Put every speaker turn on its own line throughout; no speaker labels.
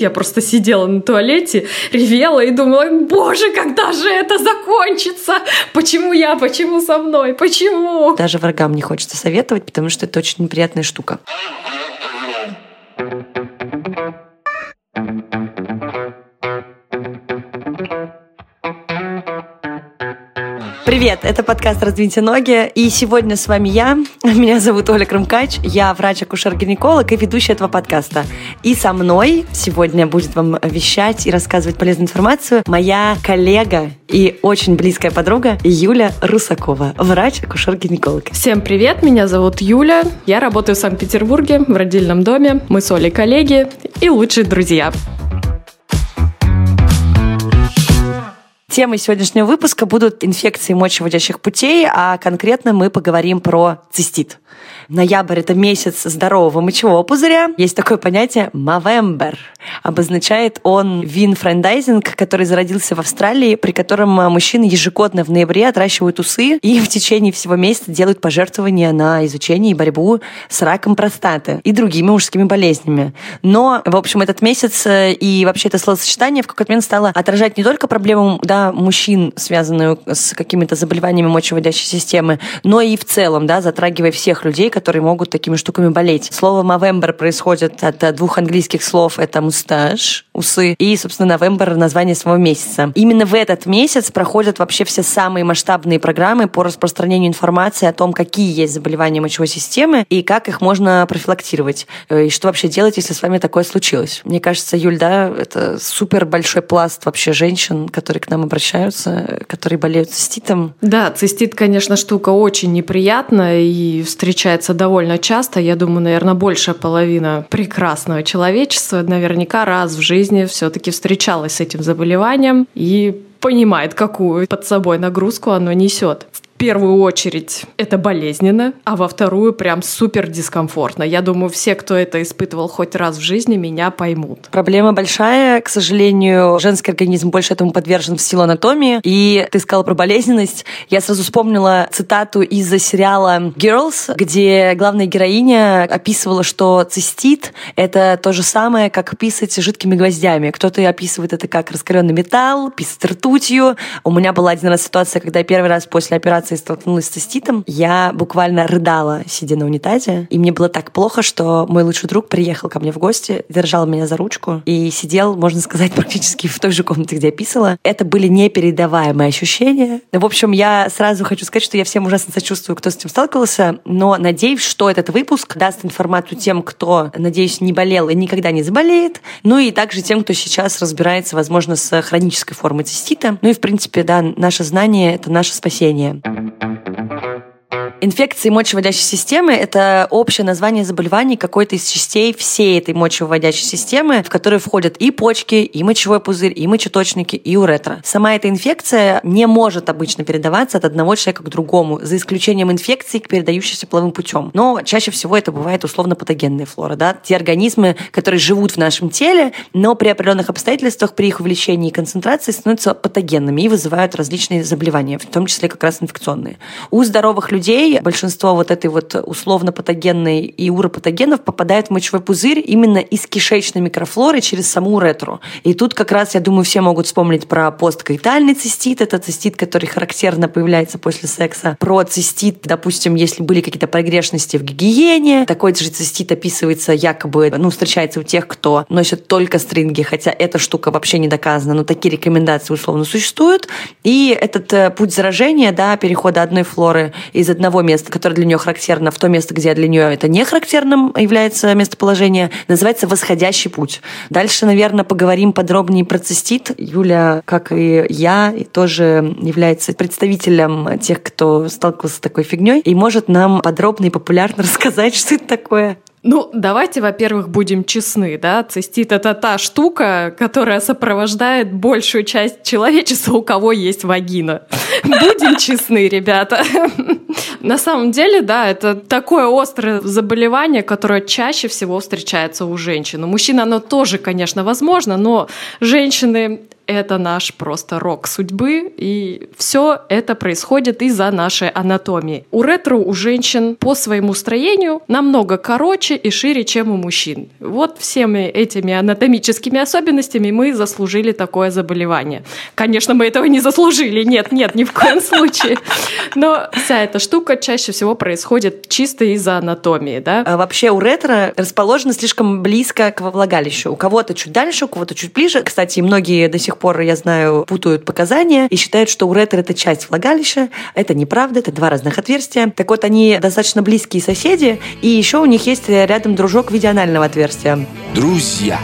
Я просто сидела на туалете, ревела и думала, боже, когда же это закончится? Почему я? Почему со мной? Почему?
Даже врагам не хочется советовать, потому что это очень неприятная штука. Привет, это подкаст «Раздвиньте ноги», и сегодня с вами я, меня зовут Оля Крымкач, я врач-акушер-гинеколог и ведущая этого подкаста. И со мной сегодня будет вам вещать и рассказывать полезную информацию моя коллега и очень близкая подруга Юля Русакова, врач-акушер-гинеколог.
Всем привет, меня зовут Юля, я работаю в Санкт-Петербурге в родильном доме, мы с Олей коллеги и лучшие друзья.
Темой сегодняшнего выпуска будут инфекции мочевыводящих путей, а конкретно мы поговорим про цистит. Ноябрь – это месяц здорового мочевого пузыря. Есть такое понятие «Movember». Обозначает он ивент-фандрайзинг, который зародился в Австралии, при котором а, мужчины ежегодно в ноябре отращивают усы и в течение всего месяца делают пожертвования на изучение и борьбу с раком простаты и другими мужскими болезнями. Но, в общем, этот месяц э, и вообще это словосочетание в какой-то момент стало отражать не только проблему да, мужчин, связанную с какими-то заболеваниями мочеводящей системы, но и в целом, да, затрагивая всех людей, которые могут такими штуками болеть. Слово «Movember» происходит от двух английских слов. Это moustache, усы, и, собственно, новембер — название своего месяца. Именно в этот месяц проходят вообще все самые масштабные программы по распространению информации о том, какие есть заболевания мочевой системы и как их можно профилактировать. Э, и что вообще делать, если с вами такое случилось. Мне кажется, Юль, да, это супер большой пласт вообще женщин, которые к нам обращаются, которые болеют циститом.
Да, цистит, конечно, штука очень неприятная и встречается встречается довольно часто. Я думаю, наверное, большая половина прекрасного человечества наверняка раз в жизни все-таки встречалась с этим заболеванием и понимает, какую под собой нагрузку оно несет. Первую очередь это болезненно, а во вторую прям супер дискомфортно. Я думаю, все, кто это испытывал хоть раз в жизни, меня поймут.
Проблема большая. К сожалению, женский организм больше этому подвержен в силу анатомии. И ты сказала про болезненность. Я сразу вспомнила цитату из сериала Girls, где главная героиня описывала, что цистит — это то же самое, как писать жидкими гвоздями. Кто-то описывает это как раскаленный металл, писать ртутью. У меня была один раз ситуация, когда я первый раз после операции операции столкнулась с циститом, я буквально рыдала, сидя на унитазе. И мне было так плохо, что мой лучший друг приехал ко мне в гости, держал меня за ручку и сидел, можно сказать, практически в той же комнате, где я писала. Это были непередаваемые ощущения. В общем, я сразу хочу сказать, что я всем ужасно сочувствую, кто с этим сталкивался, но надеюсь, что этот выпуск даст информацию тем, кто, надеюсь, не болел и никогда не заболеет, ну и также тем, кто сейчас разбирается, возможно, с хронической формой цистита. Ну и, в принципе, да, наше знание — это наше спасение. Thank you. Инфекции мочевыводящей системы – это общее название заболеваний какой-то из частей всей этой мочевыводящей системы, в которые входят и почки, и мочевой пузырь, и мочеточники, и уретра. Сама эта инфекция не может обычно передаваться от одного человека к другому, за исключением инфекций, передающихся половым путем. Но чаще всего это бывает условно-патогенная флора, да? те организмы, которые живут в нашем теле, но при определенных обстоятельствах, при их увеличении и концентрации становятся патогенными и вызывают различные заболевания, в том числе как раз инфекционные. У здоровых людей большинство вот этой вот условно-патогенной и уропатогенов попадает в мочевой пузырь именно из кишечной микрофлоры через саму уретру. И тут как раз, я думаю, все могут вспомнить про посткоитальный цистит. Это цистит, который характерно появляется после секса. Про цистит, допустим, если были какие-то погрешности в гигиене. Такой же цистит описывается якобы, ну, встречается у тех, кто носит только стринги, хотя эта штука вообще не доказана, но такие рекомендации условно существуют. И этот э, путь заражения, да, перехода одной флоры из одного того места, которое для нее характерно, в то место, где для нее это не характерным является местоположение, называется восходящий путь. Дальше, наверное, поговорим подробнее про цистит. Юля, как и я, тоже является представителем тех, кто сталкивался с такой фигней и может нам подробно и популярно рассказать, что это такое.
Ну, давайте, во-первых, будем честны, да, цистит — это та штука, которая сопровождает большую часть человечества, у кого есть вагина. Будем честны, ребята. На самом деле, да, это такое острое заболевание, которое чаще всего встречается у женщин. У мужчин оно тоже, конечно, возможно, но женщины это наш просто рок судьбы, и все это происходит из-за нашей анатомии. У ретро у женщин по своему строению намного короче и шире, чем у мужчин. Вот всеми этими анатомическими особенностями мы заслужили такое заболевание. Конечно, мы этого не заслужили, нет, нет, ни в коем случае. Но вся эта штука чаще всего происходит чисто из-за анатомии, да?
А вообще у ретро расположено слишком близко к влагалищу. У кого-то чуть дальше, у кого-то чуть ближе. Кстати, многие до сих пор, я знаю, путают показания и считают, что уретр — это часть влагалища. Это неправда, это два разных отверстия. Так вот, они достаточно близкие соседи, и еще у них есть рядом дружок в виде анального отверстия.
Друзья.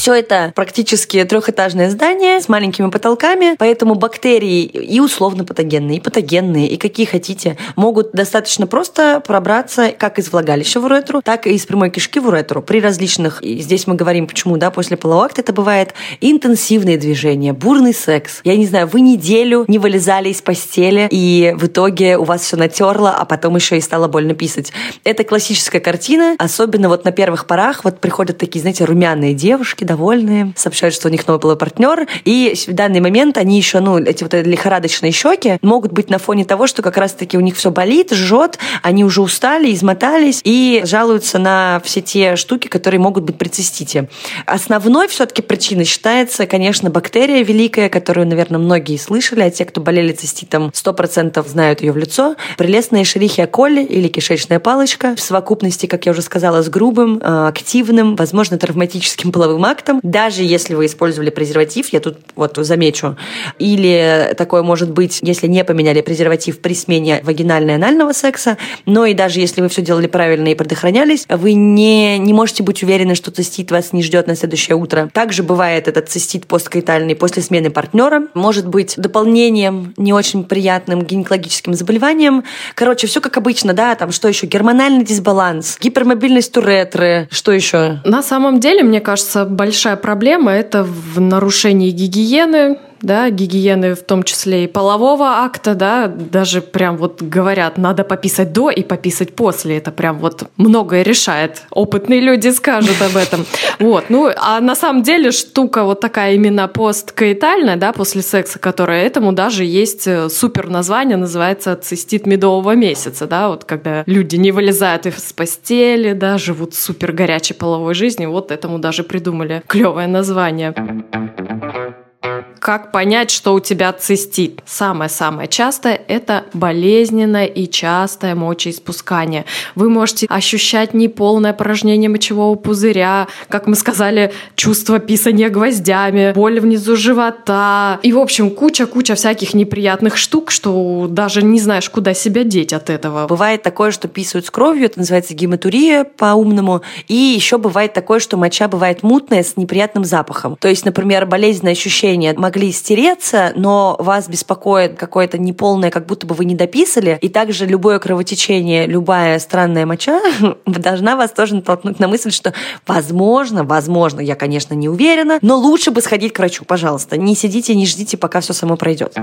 Все это практически трехэтажное здание с маленькими потолками, поэтому бактерии и условно патогенные, и патогенные, и какие хотите, могут достаточно просто пробраться как из влагалища в уретру, так и из прямой кишки в уретру при различных, и здесь мы говорим, почему, да, после полового акта это бывает, интенсивные движения, бурный секс. Я не знаю, вы неделю не вылезали из постели, и в итоге у вас все натерло, а потом еще и стало больно писать. Это классическая картина, особенно вот на первых порах вот приходят такие, знаете, румяные девушки, довольные, сообщают, что у них новый был партнер. И в данный момент они еще, ну, эти вот лихорадочные щеки могут быть на фоне того, что как раз-таки у них все болит, жжет, они уже устали, измотались и жалуются на все те штуки, которые могут быть при цистите. Основной все-таки причиной считается, конечно, бактерия великая, которую, наверное, многие слышали, а те, кто болели циститом, 100% знают ее в лицо. Прелестная шерихия коли или кишечная палочка в совокупности, как я уже сказала, с грубым, э, активным, возможно, травматическим половым актом, актом, даже если вы использовали презерватив, я тут вот замечу, или такое может быть, если не поменяли презерватив при смене вагинально-анального секса, но и даже если вы все делали правильно и предохранялись, вы не, не можете быть уверены, что цистит вас не ждет на следующее утро. Также бывает этот цистит посткоитальный после смены партнера, может быть дополнением не очень приятным гинекологическим заболеванием. Короче, все как обычно, да, там что еще? Гормональный дисбаланс, гипермобильность туретры, что еще?
На самом деле, мне кажется, большая проблема – это в нарушении гигиены, да, гигиены в том числе и полового акта, да, даже прям вот говорят, надо пописать до и пописать после, это прям вот многое решает. Опытные люди скажут об этом. Вот, ну, а на самом деле штука вот такая именно посткаитальная, да, после секса, которая этому даже есть э, супер название, называется цистит медового месяца, да, вот когда люди не вылезают из постели, да, живут супер горячей половой жизнью, вот этому даже придумали клевое название. Как понять, что у тебя цистит? Самое-самое частое – это болезненное и частое мочеиспускание. Вы можете ощущать неполное порожнение мочевого пузыря, как мы сказали, чувство писания гвоздями, боль внизу живота. И, в общем, куча-куча всяких неприятных штук, что даже не знаешь, куда себя деть от этого.
Бывает такое, что писают с кровью, это называется гематурия по-умному. И еще бывает такое, что моча бывает мутная с неприятным запахом. То есть, например, болезненное ощущение могли стереться, но вас беспокоит какое-то неполное, как будто бы вы не дописали, и также любое кровотечение, любая странная моча должна вас тоже натолкнуть на мысль, что возможно, возможно, я, конечно, не уверена, но лучше бы сходить к врачу, пожалуйста. Не сидите, не ждите, пока все само пройдет.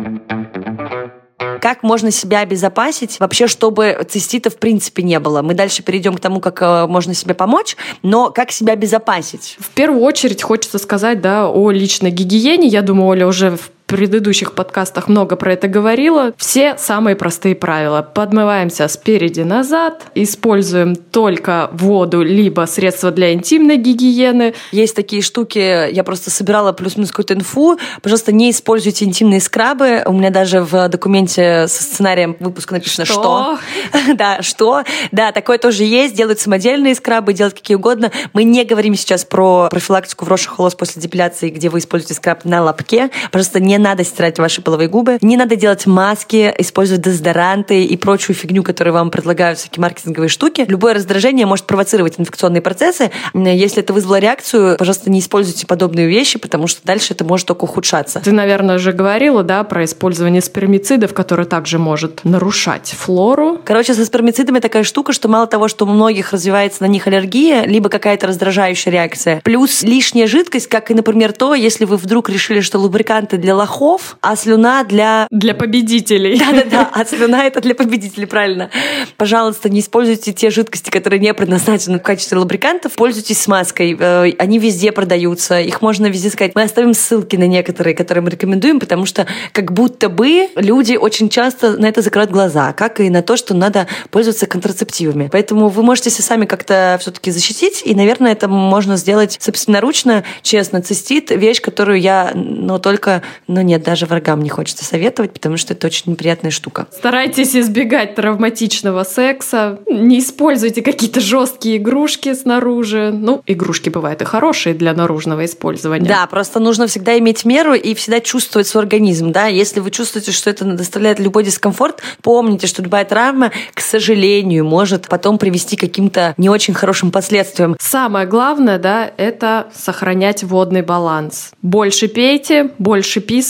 Как можно себя обезопасить вообще, чтобы цистита в принципе не было? Мы дальше перейдем к тому, как э, можно себе помочь, но как себя обезопасить?
В первую очередь хочется сказать да, о личной гигиене. Я думаю, Оля уже в предыдущих подкастах много про это говорила. Все самые простые правила. Подмываемся спереди назад, используем только воду либо средства для интимной гигиены.
Есть такие штуки, я просто собирала плюс-минус какую-то инфу. Пожалуйста, не используйте интимные скрабы. У меня даже в документе со сценарием выпуска написано «что». Да, что. Да, такое тоже есть. Делают самодельные скрабы, делают какие угодно. Мы не говорим сейчас про профилактику вросших волос после депиляции, где вы используете скраб на лобке. Пожалуйста, не надо стирать ваши половые губы, не надо делать маски, использовать дезодоранты и прочую фигню, которую вам предлагают всякие маркетинговые штуки. Любое раздражение может провоцировать инфекционные процессы. Если это вызвало реакцию, пожалуйста, не используйте подобные вещи, потому что дальше это может только ухудшаться.
Ты, наверное, уже говорила, да, про использование спермицидов, которые также может нарушать флору.
Короче, со спермицидами такая штука, что мало того, что у многих развивается на них аллергия, либо какая-то раздражающая реакция, плюс лишняя жидкость, как и, например, то, если вы вдруг решили, что лубриканты для лох лохов, а слюна для...
Для победителей.
Да-да-да, а слюна это для победителей, правильно. Пожалуйста, не используйте те жидкости, которые не предназначены в качестве лубрикантов. Пользуйтесь смазкой. Э, они везде продаются. Их можно везде сказать. Мы оставим ссылки на некоторые, которые мы рекомендуем, потому что как будто бы люди очень часто на это закрывают глаза, как и на то, что надо пользоваться контрацептивами. Поэтому вы можете себя сами как-то все-таки защитить, и, наверное, это можно сделать собственноручно, честно. Цистит — вещь, которую я, ну, только, ну, нет, даже врагам не хочется советовать, потому что это очень неприятная штука.
Старайтесь избегать травматичного секса, не используйте какие-то жесткие игрушки снаружи. Ну, игрушки бывают и хорошие для наружного использования.
Да, просто нужно всегда иметь меру и всегда чувствовать свой организм, да. Если вы чувствуете, что это доставляет любой дискомфорт, помните, что любая травма, к сожалению, может потом привести к каким-то не очень хорошим последствиям.
Самое главное, да, это сохранять водный баланс. Больше пейте, больше писайте,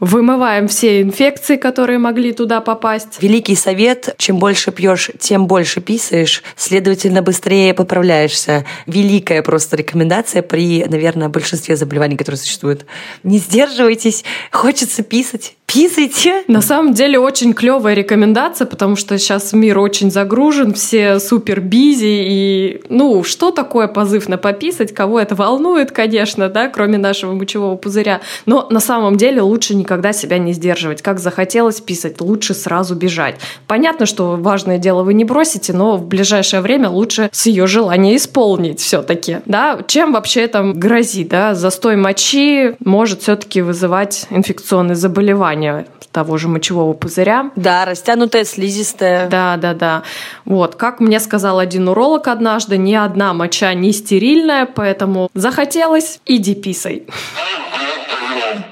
вымываем все инфекции, которые могли туда попасть.
Великий совет, чем больше пьешь, тем больше писаешь, следовательно, быстрее поправляешься. Великая просто рекомендация при, наверное, большинстве заболеваний, которые существуют. Не сдерживайтесь, хочется писать, писайте.
На самом деле очень клевая рекомендация, потому что сейчас мир очень загружен, все супер бизи, и ну, что такое позыв на пописать, кого это волнует, конечно, да, кроме нашего мочевого пузыря. Но на самом деле лучше никогда себя не сдерживать. Как захотелось писать, лучше сразу бежать. Понятно, что важное дело вы не бросите, но в ближайшее время лучше с ее желания исполнить все-таки. Да? Чем вообще это грозит? Да? Застой мочи может все-таки вызывать инфекционные заболевания заболевания того же мочевого пузыря.
Да, растянутая слизистая.
Да, да, да. Вот, как мне сказал один уролог однажды, ни одна моча не стерильная, поэтому захотелось, иди писай.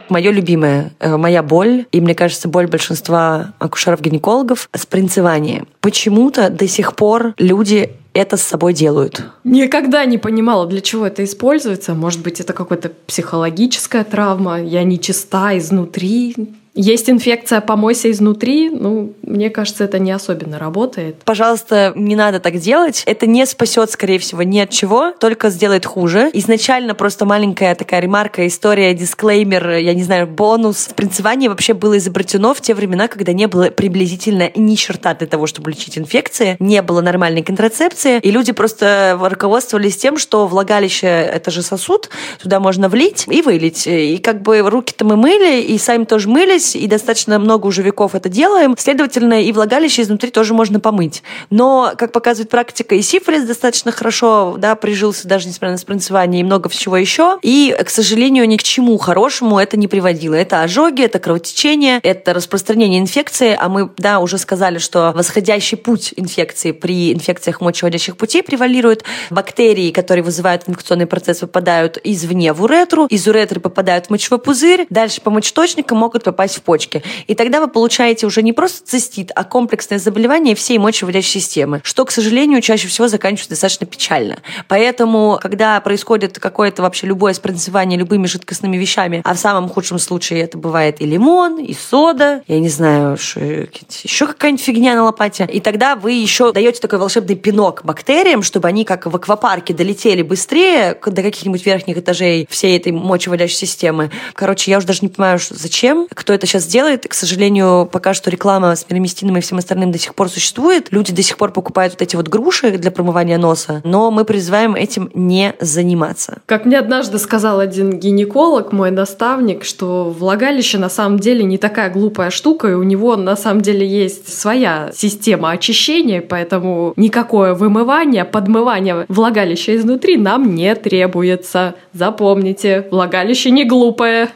Мое любимое, э, моя боль, и мне кажется, боль большинства акушеров-гинекологов — спринцевание. Почему-то до сих пор люди это с собой делают.
Никогда не понимала, для чего это используется. Может быть, это какая-то психологическая травма, я не чиста изнутри. Есть инфекция, помойся изнутри. Ну, мне кажется, это не особенно работает.
Пожалуйста, не надо так делать. Это не спасет, скорее всего, ни от чего, только сделает хуже. Изначально просто маленькая такая ремарка, история, дисклеймер, я не знаю, бонус. Принцевание вообще было изобретено в те времена, когда не было приблизительно ни черта для того, чтобы лечить инфекции, не было нормальной контрацепции, и люди просто руководствовались тем, что влагалище — это же сосуд, туда можно влить и вылить. И как бы руки-то мы мыли, и сами тоже мылись, здесь, и достаточно много уже веков это делаем. Следовательно, и влагалище изнутри тоже можно помыть. Но, как показывает практика, и сифилис достаточно хорошо да, прижился, даже несмотря на спринцевание, и много всего еще. И, к сожалению, ни к чему хорошему это не приводило. Это ожоги, это кровотечение, это распространение инфекции, а мы, да, уже сказали, что восходящий путь инфекции при инфекциях мочеводящих путей превалирует. Бактерии, которые вызывают инфекционный процесс, попадают извне в уретру, из уретры попадают в мочевой пузырь, дальше по мочеточникам могут попасть в почки. И тогда вы получаете уже не просто цистит, а комплексное заболевание всей мочевыводящей системы, что, к сожалению, чаще всего заканчивается достаточно печально. Поэтому, когда происходит какое-то вообще любое спринцевание любыми жидкостными вещами, а в самом худшем случае это бывает и лимон, и сода, я не знаю, еще какая-нибудь фигня на лопате, и тогда вы еще даете такой волшебный пинок бактериям, чтобы они как в аквапарке долетели быстрее до каких-нибудь верхних этажей всей этой мочевыводящей системы. Короче, я уже даже не понимаю, зачем, кто это сейчас делает. К сожалению, пока что реклама с мироместином и всем остальным до сих пор существует. Люди до сих пор покупают вот эти вот груши для промывания носа, но мы призываем этим не заниматься.
Как мне однажды сказал один гинеколог, мой наставник, что влагалище на самом деле не такая глупая штука, и у него на самом деле есть своя система очищения, поэтому никакое вымывание, подмывание влагалища изнутри нам не требуется. Запомните, влагалище не глупое.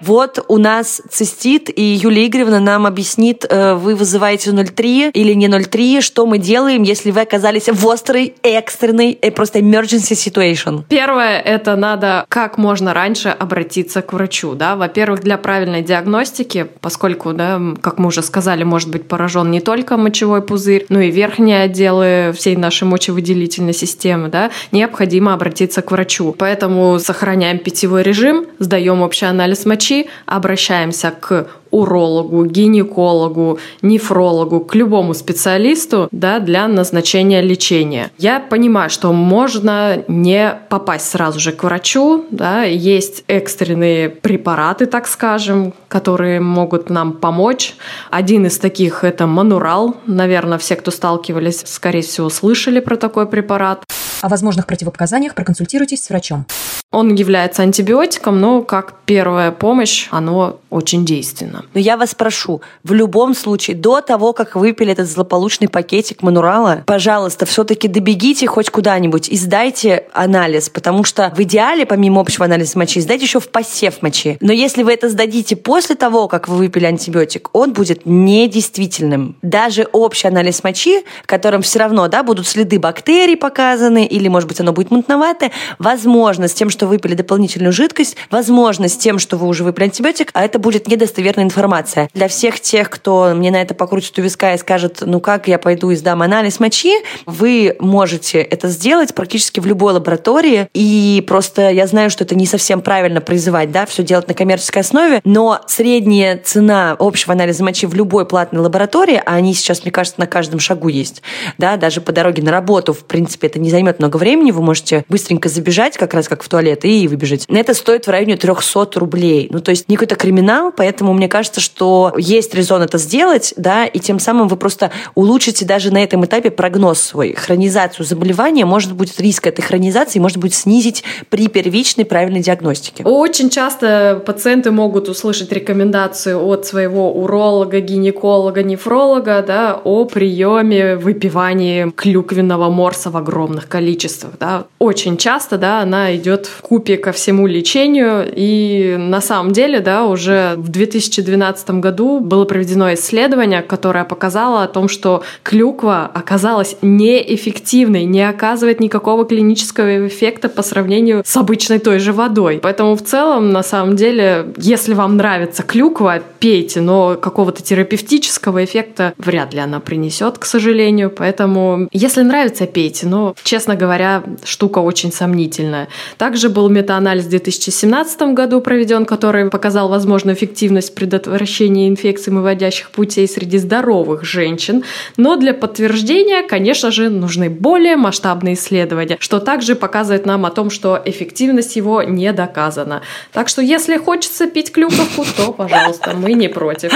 Вот у нас цистит, и Юлия Игоревна нам объяснит, э, вы вызываете 0,3 или не 0,3, что мы делаем, если вы оказались в острой, экстренной, э, просто emergency situation.
Первое, это надо как можно раньше обратиться к врачу. Да? Во-первых, для правильной диагностики, поскольку, да, как мы уже сказали, может быть поражен не только мочевой пузырь, но и верхние отделы всей нашей мочевыделительной системы, да, необходимо обратиться к врачу. Поэтому сохраняем питьевой режим, сдаем общий анализ мочи, мочи, обращаемся к урологу, гинекологу, нефрологу, к любому специалисту да, для назначения лечения. Я понимаю, что можно не попасть сразу же к врачу. Да, есть экстренные препараты, так скажем, которые могут нам помочь. Один из таких – это манурал. Наверное, все, кто сталкивались, скорее всего, слышали про такой препарат.
О возможных противопоказаниях проконсультируйтесь с врачом.
Он является антибиотиком, но как первая помощь оно очень действенно.
Но я вас прошу, в любом случае, до того, как выпили этот злополучный пакетик манурала, пожалуйста, все-таки добегите хоть куда-нибудь и сдайте анализ, потому что в идеале, помимо общего анализа мочи, сдайте еще в посев мочи. Но если вы это сдадите после того, как вы выпили антибиотик, он будет недействительным. Даже общий анализ мочи, в котором все равно да, будут следы бактерий показаны, или, может быть, оно будет мутноватое, возможно, с тем, что выпили дополнительную жидкость, возможно, с тем, что вы уже выпили антибиотик, а это будет недостоверная информация. Для всех тех, кто мне на это покрутит у виска и скажет, ну как я пойду и сдам анализ мочи, вы можете это сделать практически в любой лаборатории. И просто я знаю, что это не совсем правильно призывать, да, все делать на коммерческой основе, но средняя цена общего анализа мочи в любой платной лаборатории, а они сейчас, мне кажется, на каждом шагу есть, да, даже по дороге на работу, в принципе, это не займет много времени, вы можете быстренько забежать, как раз как в туалет, и выбежать. Это стоит в районе 300 рублей. Ну, то есть не какой-то криминал, поэтому мне кажется, что есть резон это сделать, да, и тем самым вы просто улучшите даже на этом этапе прогноз свой. Хронизацию заболевания, может быть, риск этой хронизации может быть снизить при первичной правильной диагностике.
Очень часто пациенты могут услышать рекомендацию от своего уролога, гинеколога, нефролога да, о приеме выпивании клюквенного морса в огромных количествах. Да. Очень часто да, она идет в купе ко всему лечению. И на самом деле, да, уже в 2012 году было проведено исследование, которое показало о том, что клюква оказалась неэффективной, не оказывает никакого клинического эффекта по сравнению с обычной той же водой. Поэтому в целом, на самом деле, если вам нравится клюква, пейте, но какого-то терапевтического эффекта вряд ли она принесет, к сожалению. Поэтому, если нравится, пейте. Но, честно говоря, штука очень сомнительная. Также был метаанализ в 2017 году проведен, который показал возможную эффективность предотвращения инфекций выводящих путей среди здоровых женщин. Но для подтверждения, конечно же, нужны более масштабные исследования, что также показывает нам о том, что эффективность его не доказана. Так что если хочется пить клюковку, то, пожалуйста, мы не против.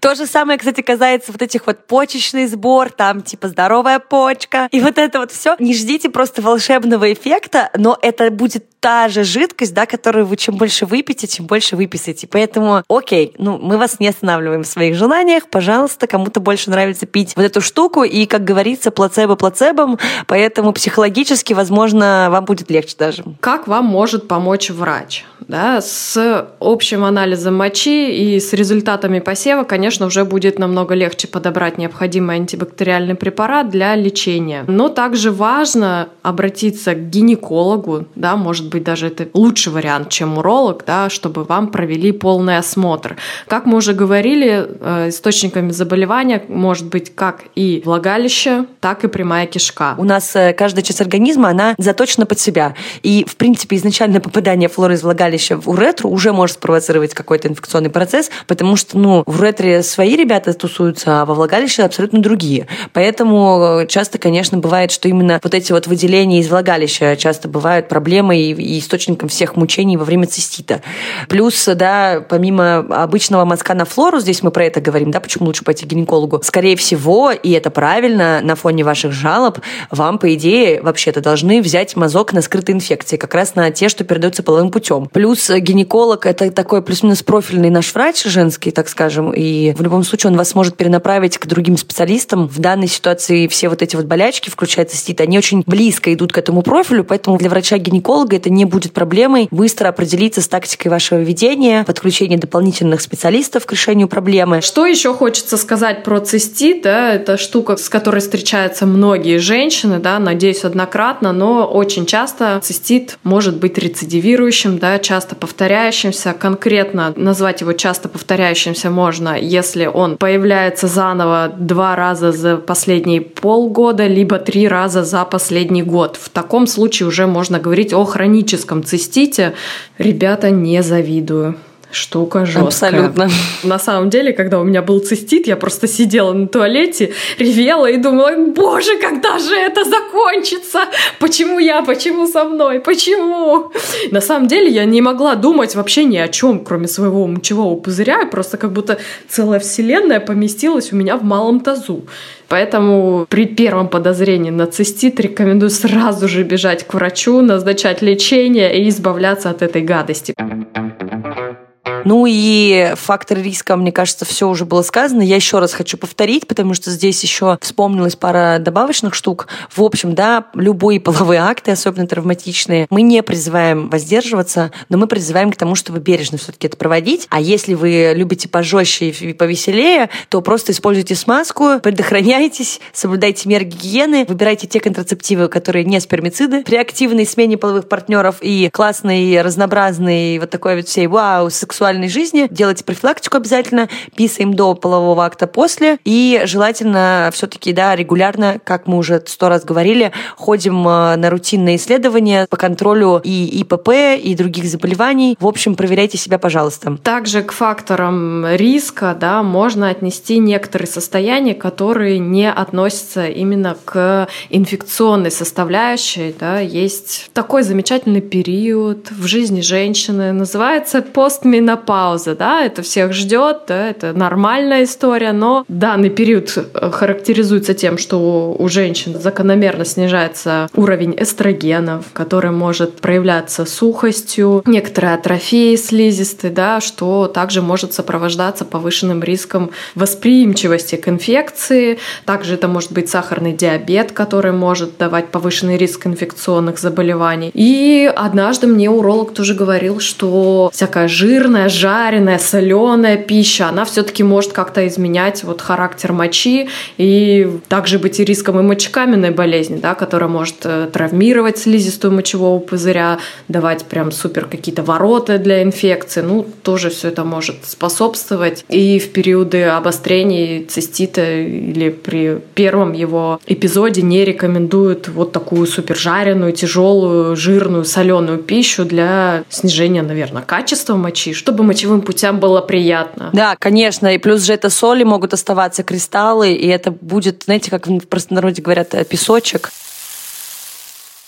То же самое, кстати, касается вот этих вот почечный сбор, там типа здоровая почка. И вот это вот все. Не ждите просто волшебного эффекта, но это будет та же жидкость, да, которую вы чем больше выпьете, тем больше выписаете. Поэтому, окей, ну, мы вас не останавливаем в своих желаниях. Пожалуйста, кому-то больше нравится пить вот эту штуку. И, как говорится, плацебо плацебом. Поэтому психологически, возможно, вам будет легче даже.
Как вам может помочь врач? Да, с общим анализом мочи и с результатами посева, конечно, уже будет намного легче подобрать необходимый антибактериальный препарат для лечения. Но также важно обратиться к гинекологу, да, может быть, даже это лучший вариант, чем уролог, да, чтобы вам провели полный осмотр. Как мы уже говорили, э, источниками заболевания может быть как и влагалище, так и прямая кишка.
У нас э, каждая часть организма, она заточена под себя. И, в принципе, изначально попадание флоры из влагалища в уретру уже может спровоцировать какой-то инфекционный процесс, потому что, ну, в уретре свои ребята тусуются, а во влагалище абсолютно другие. Поэтому э, часто, конечно, бывает, что именно вот эти вот выделения из влагалища часто бывают проблемой и источником всех мучений во время цистита. Плюс, да, помимо обычного мазка на флору, здесь мы про это говорим, да, почему лучше пойти к гинекологу, скорее всего, и это правильно, на фоне ваших жалоб, вам, по идее, вообще-то должны взять мазок на скрытые инфекции, как раз на те, что передаются половым путем. Плюс гинеколог – это такой плюс-минус профильный наш врач женский, так скажем, и в любом случае он вас может перенаправить к другим специалистам. В данной ситуации все вот эти вот болячки, включая цистит, они очень близко идут к этому профилю, поэтому для врача-гинеколога это не будет проблемой быстро определиться с тактикой вашего ведения, подключение дополнительных специалистов к решению проблемы.
Что еще хочется сказать про цистит? Да, это штука, с которой встречаются многие женщины, да, надеюсь, однократно, но очень часто цистит может быть рецидивирующим, да, часто повторяющимся. Конкретно назвать его часто повторяющимся можно, если он появляется заново два раза за последние полгода, либо три раза за последний год. В таком случае уже можно говорить о хроническом цистите. Ребята, не завидую Штука жесткая.
Абсолютно.
На самом деле, когда у меня был цистит, я просто сидела на туалете, ревела и думала, боже, когда же это закончится? Почему я? Почему со мной? Почему? На самом деле я не могла думать вообще ни о чем, кроме своего мочевого пузыря, просто как будто целая вселенная поместилась у меня в малом тазу. Поэтому при первом подозрении на цистит рекомендую сразу же бежать к врачу, назначать лечение и избавляться от этой гадости.
Ну и факторы риска, мне кажется, все уже было сказано. Я еще раз хочу повторить, потому что здесь еще вспомнилась пара добавочных штук. В общем, да, любые половые акты, особенно травматичные, мы не призываем воздерживаться, но мы призываем к тому, чтобы бережно все-таки это проводить. А если вы любите пожестче и повеселее, то просто используйте смазку, предохраняйтесь, соблюдайте меры гигиены, выбирайте те контрацептивы, которые не спермициды. При активной смене половых партнеров и классной, разнообразной вот такой вот всей вау, сексуальной сексуальной жизни. Делайте профилактику обязательно, писаем до полового акта после. И желательно все-таки, да, регулярно, как мы уже сто раз говорили, ходим э, на рутинные исследования по контролю и ИПП, и других заболеваний. В общем, проверяйте себя, пожалуйста.
Также к факторам риска, да, можно отнести некоторые состояния, которые не относятся именно к инфекционной составляющей, да, есть такой замечательный период в жизни женщины, называется постменопауза пауза, да, это всех ждет, да, это нормальная история, но данный период э, характеризуется тем, что у женщин закономерно снижается уровень эстрогенов, который может проявляться сухостью, некоторые атрофии слизистой, да, что также может сопровождаться повышенным риском восприимчивости к инфекции. Также это может быть сахарный диабет, который может давать повышенный риск инфекционных заболеваний. И однажды мне уролог тоже говорил, что всякая жирная, жареная, соленая пища, она все-таки может как-то изменять вот характер мочи и также быть и риском и мочекаменной болезни, да, которая может э, травмировать слизистую мочевого пузыря, давать прям супер какие-то ворота для инфекции. Ну, тоже все это может способствовать. И в периоды обострений цистита или при первом его эпизоде не рекомендуют вот такую супер жареную, тяжелую, жирную, соленую пищу для снижения, наверное, качества мочи, чтобы чтобы мочевым путям было приятно.
Да, конечно. И плюс же это соли могут оставаться кристаллы, и это будет, знаете, как в простонародье говорят, э, песочек.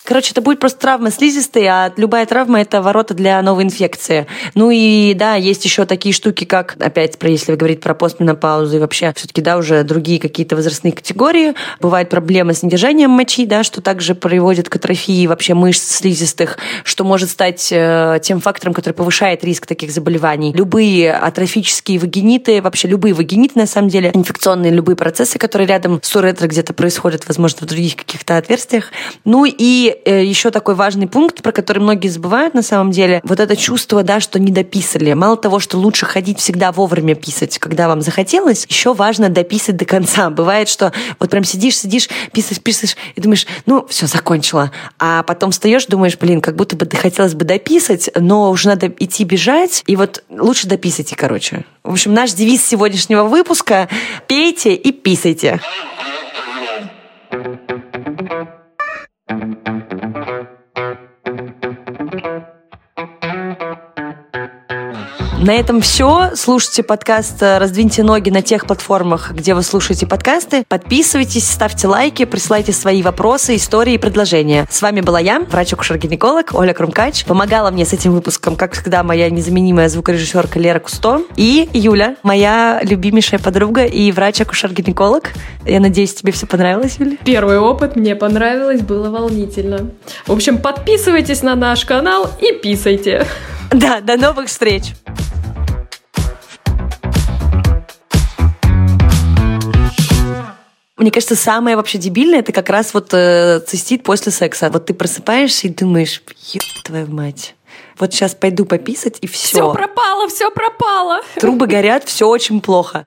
Короче, это будет просто травма слизистой, а любая травма – это ворота для новой инфекции. Ну и да, есть еще такие штуки, как, опять, про, если говорить про постменопаузу и вообще все-таки, да, уже другие какие-то возрастные категории. Бывают проблемы с недержанием мочи, да, что также приводит к атрофии вообще мышц слизистых, что может стать э, тем фактором, который повышает риск таких заболеваний. Любые атрофические вагиниты, вообще любые вагиниты, на самом деле, инфекционные любые процессы, которые рядом с уретрой где-то происходят, возможно, в других каких-то отверстиях. Ну и Э, еще такой важный пункт, про который многие забывают на самом деле, вот это чувство, да, что не дописали. Мало того, что лучше ходить всегда вовремя писать, когда вам захотелось, еще важно дописать до конца. Бывает, что вот прям сидишь, сидишь, писаешь, писаешь, и думаешь, ну, все, закончила. А потом встаешь, думаешь, блин, как будто бы хотелось бы дописать, но уже надо идти бежать, и вот лучше дописайте, короче. В общем, наш девиз сегодняшнего выпуска — пейте и писайте. На этом все. Слушайте подкаст э, «Раздвиньте ноги» на тех платформах, где вы слушаете подкасты. Подписывайтесь, ставьте лайки, присылайте свои вопросы, истории и предложения. С вами была я, врач-акушер-гинеколог Оля Крумкач. Помогала мне с этим выпуском, как всегда, моя незаменимая звукорежиссерка Лера Кусто. И Юля, моя любимейшая подруга и врач-акушер-гинеколог. Я надеюсь, тебе все понравилось, Юля?
Первый опыт мне понравилось, было волнительно. В общем, подписывайтесь на наш канал и писайте.
Да, до новых встреч! Мне кажется, самое вообще дебильное это как раз вот э, цистит после секса. Вот ты просыпаешься и думаешь, еб твою мать. Вот сейчас пойду пописать и все.
Все пропало, все пропало.
Трубы горят, все очень плохо.